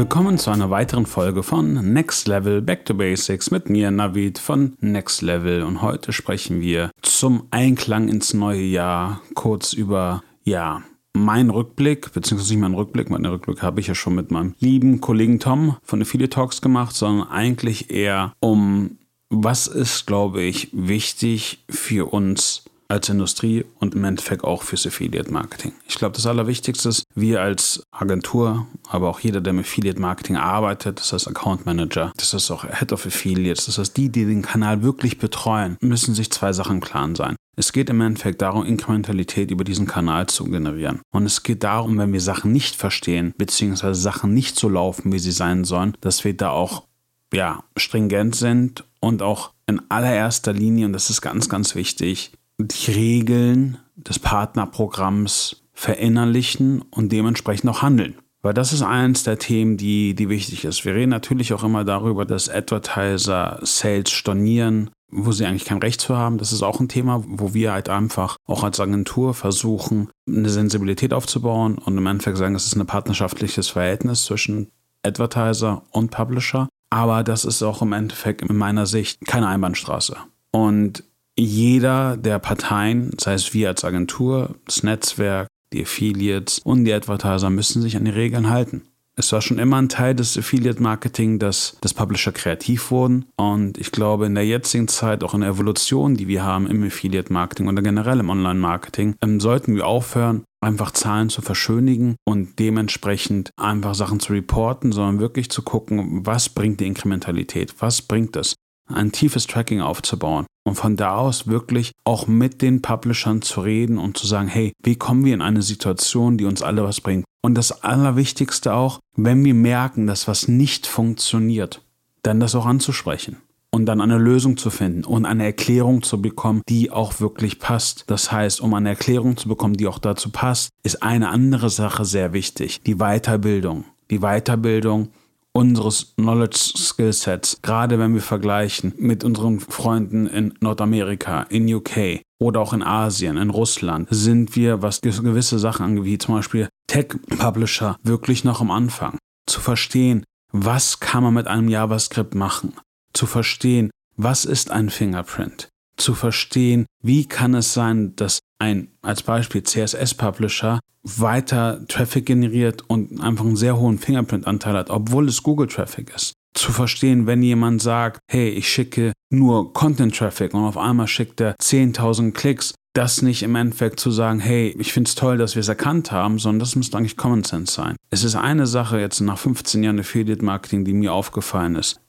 Willkommen zu einer weiteren Folge von Next Level Back to Basics mit mir, Navid von Next Level. Und heute sprechen wir zum Einklang ins neue Jahr kurz über, ja, mein Rückblick, beziehungsweise nicht mein Rückblick, meinen Rückblick habe ich ja schon mit meinem lieben Kollegen Tom von Affiliate Talks gemacht, sondern eigentlich eher um, was ist, glaube ich, wichtig für uns als Industrie und im Endeffekt auch fürs Affiliate Marketing. Ich glaube, das Allerwichtigste ist, wir als Agentur, aber auch jeder, der mit Affiliate Marketing arbeitet, das heißt Account Manager, das ist auch Head of Affiliates, das heißt die, die den Kanal wirklich betreuen, müssen sich zwei Sachen klar sein. Es geht im Endeffekt darum, Inkrementalität über diesen Kanal zu generieren. Und es geht darum, wenn wir Sachen nicht verstehen, beziehungsweise Sachen nicht so laufen, wie sie sein sollen, dass wir da auch ja, stringent sind und auch in allererster Linie, und das ist ganz, ganz wichtig, die Regeln des Partnerprogramms verinnerlichen und dementsprechend auch handeln. Weil das ist eines der Themen, die, die wichtig ist. Wir reden natürlich auch immer darüber, dass Advertiser Sales stornieren, wo sie eigentlich kein Recht zu haben. Das ist auch ein Thema, wo wir halt einfach auch als Agentur versuchen, eine Sensibilität aufzubauen und im Endeffekt sagen, es ist ein partnerschaftliches Verhältnis zwischen Advertiser und Publisher. Aber das ist auch im Endeffekt in meiner Sicht keine Einbahnstraße. Und jeder der Parteien, sei es wir als Agentur, das Netzwerk, die Affiliates und die Advertiser müssen sich an die Regeln halten. Es war schon immer ein Teil des Affiliate-Marketing, dass das Publisher kreativ wurden. Und ich glaube, in der jetzigen Zeit, auch in der Evolution, die wir haben im Affiliate-Marketing oder generell im Online-Marketing, ähm, sollten wir aufhören, einfach Zahlen zu verschönigen und dementsprechend einfach Sachen zu reporten, sondern wirklich zu gucken, was bringt die Inkrementalität, was bringt es ein tiefes Tracking aufzubauen und von da aus wirklich auch mit den Publishern zu reden und zu sagen, hey, wie kommen wir in eine Situation, die uns alle was bringt? Und das Allerwichtigste auch, wenn wir merken, dass was nicht funktioniert, dann das auch anzusprechen und dann eine Lösung zu finden und eine Erklärung zu bekommen, die auch wirklich passt. Das heißt, um eine Erklärung zu bekommen, die auch dazu passt, ist eine andere Sache sehr wichtig, die Weiterbildung. Die Weiterbildung unseres Knowledge Skill Sets, gerade wenn wir vergleichen mit unseren Freunden in Nordamerika, in UK oder auch in Asien, in Russland, sind wir, was gewisse Sachen angeht, wie zum Beispiel Tech-Publisher, wirklich noch am Anfang. Zu verstehen, was kann man mit einem JavaScript machen? Zu verstehen, was ist ein Fingerprint? Zu verstehen, wie kann es sein, dass ein, als Beispiel CSS-Publisher, weiter Traffic generiert und einfach einen sehr hohen Fingerprint-Anteil hat, obwohl es Google-Traffic ist. Zu verstehen, wenn jemand sagt, hey, ich schicke nur Content-Traffic und auf einmal schickt er 10.000 Klicks, das nicht im Endeffekt zu sagen, hey, ich finde es toll, dass wir es erkannt haben, sondern das müsste eigentlich Common Sense sein. Es ist eine Sache jetzt nach 15 Jahren Affiliate Marketing, die mir aufgefallen ist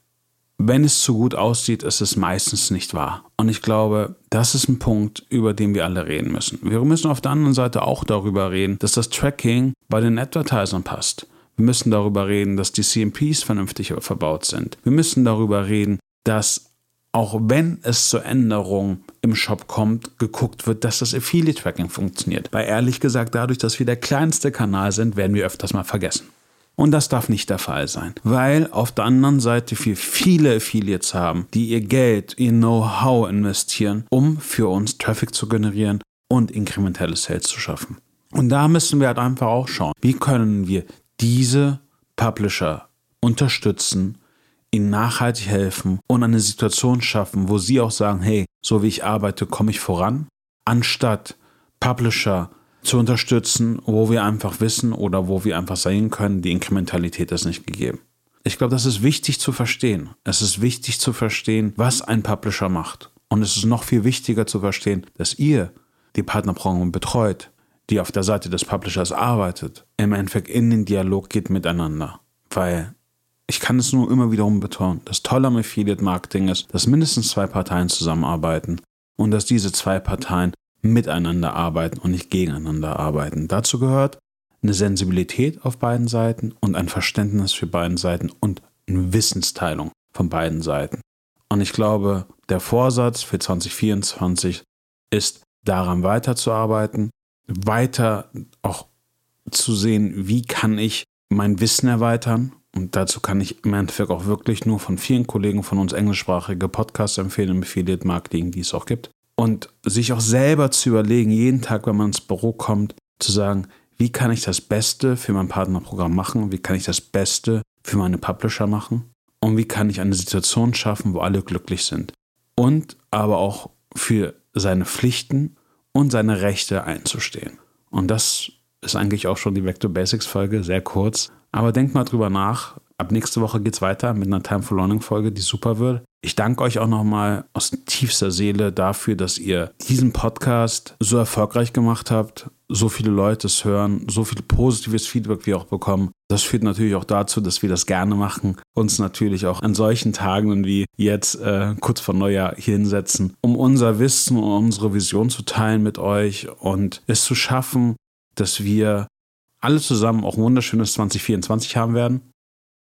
wenn es zu gut aussieht, ist es meistens nicht wahr. Und ich glaube, das ist ein Punkt, über den wir alle reden müssen. Wir müssen auf der anderen Seite auch darüber reden, dass das Tracking bei den Advertisern passt. Wir müssen darüber reden, dass die CMPs vernünftig verbaut sind. Wir müssen darüber reden, dass auch wenn es zur Änderung im Shop kommt, geguckt wird, dass das Affiliate-Tracking funktioniert. Weil ehrlich gesagt, dadurch, dass wir der kleinste Kanal sind, werden wir öfters mal vergessen. Und das darf nicht der Fall sein, weil auf der anderen Seite wir viele Affiliates haben, die ihr Geld, ihr Know-how investieren, um für uns Traffic zu generieren und inkrementelle Sales zu schaffen. Und da müssen wir halt einfach auch schauen, wie können wir diese Publisher unterstützen, ihnen nachhaltig helfen und eine Situation schaffen, wo sie auch sagen, hey, so wie ich arbeite, komme ich voran, anstatt Publisher zu unterstützen, wo wir einfach wissen oder wo wir einfach sehen können, die Inkrementalität ist nicht gegeben. Ich glaube, das ist wichtig zu verstehen. Es ist wichtig zu verstehen, was ein Publisher macht. Und es ist noch viel wichtiger zu verstehen, dass ihr die Partnerprogramme betreut, die auf der Seite des Publishers arbeitet, im Endeffekt in den Dialog geht miteinander. Weil ich kann es nur immer wiederum betonen, das Tolle am Affiliate Marketing ist, dass mindestens zwei Parteien zusammenarbeiten und dass diese zwei Parteien miteinander arbeiten und nicht gegeneinander arbeiten. Dazu gehört eine Sensibilität auf beiden Seiten und ein Verständnis für beiden Seiten und eine Wissensteilung von beiden Seiten. Und ich glaube, der Vorsatz für 2024 ist, daran weiterzuarbeiten, weiter auch zu sehen, wie kann ich mein Wissen erweitern. Und dazu kann ich im Endeffekt auch wirklich nur von vielen Kollegen von uns englischsprachige Podcasts empfehlen im Affiliate Marketing, die es auch gibt und sich auch selber zu überlegen, jeden Tag, wenn man ins Büro kommt, zu sagen, wie kann ich das Beste für mein Partnerprogramm machen? Wie kann ich das Beste für meine Publisher machen? Und wie kann ich eine Situation schaffen, wo alle glücklich sind? Und aber auch für seine Pflichten und seine Rechte einzustehen. Und das ist eigentlich auch schon die Vector Basics Folge, sehr kurz. Aber denkt mal drüber nach. Ab nächste Woche geht es weiter mit einer Time for Learning Folge, die super wird. Ich danke euch auch nochmal aus tiefster Seele dafür, dass ihr diesen Podcast so erfolgreich gemacht habt, so viele Leute es hören, so viel positives Feedback wir auch bekommen. Das führt natürlich auch dazu, dass wir das gerne machen, uns natürlich auch an solchen Tagen wie jetzt äh, kurz vor Neujahr hier hinsetzen, um unser Wissen und unsere Vision zu teilen mit euch und es zu schaffen, dass wir alle zusammen auch ein wunderschönes 2024 haben werden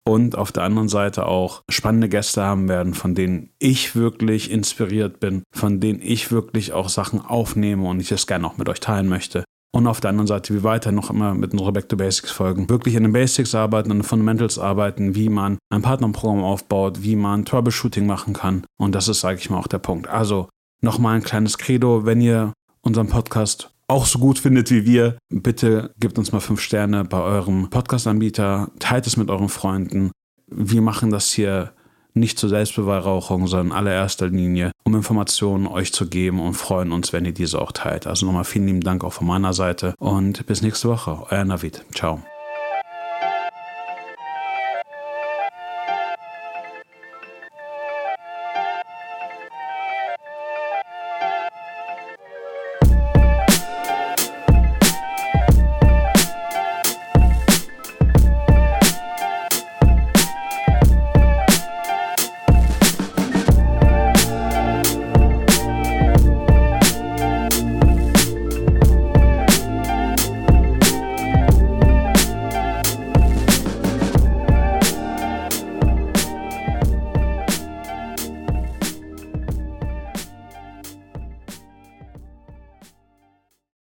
und auf der anderen Seite auch spannende Gäste haben werden, von denen ich wirklich inspiriert bin, von denen ich wirklich auch Sachen aufnehme und ich das gerne auch mit euch teilen möchte. Und auf der anderen Seite, wie weiter noch immer mit unseren Back to Basics Folgen, wirklich in den Basics arbeiten, in den Fundamentals arbeiten, wie man ein Partnerprogramm aufbaut, wie man Troubleshooting machen kann. Und das ist, sage ich mal, auch der Punkt. Also nochmal ein kleines Credo, wenn ihr unseren Podcast auch so gut findet wie wir, bitte gebt uns mal fünf Sterne bei eurem Podcast-Anbieter, teilt es mit euren Freunden. Wir machen das hier nicht zur Selbstbeweihräucherung, sondern in allererster Linie, um Informationen euch zu geben und freuen uns, wenn ihr diese auch teilt. Also nochmal vielen lieben Dank auch von meiner Seite und bis nächste Woche. Euer Navid. Ciao.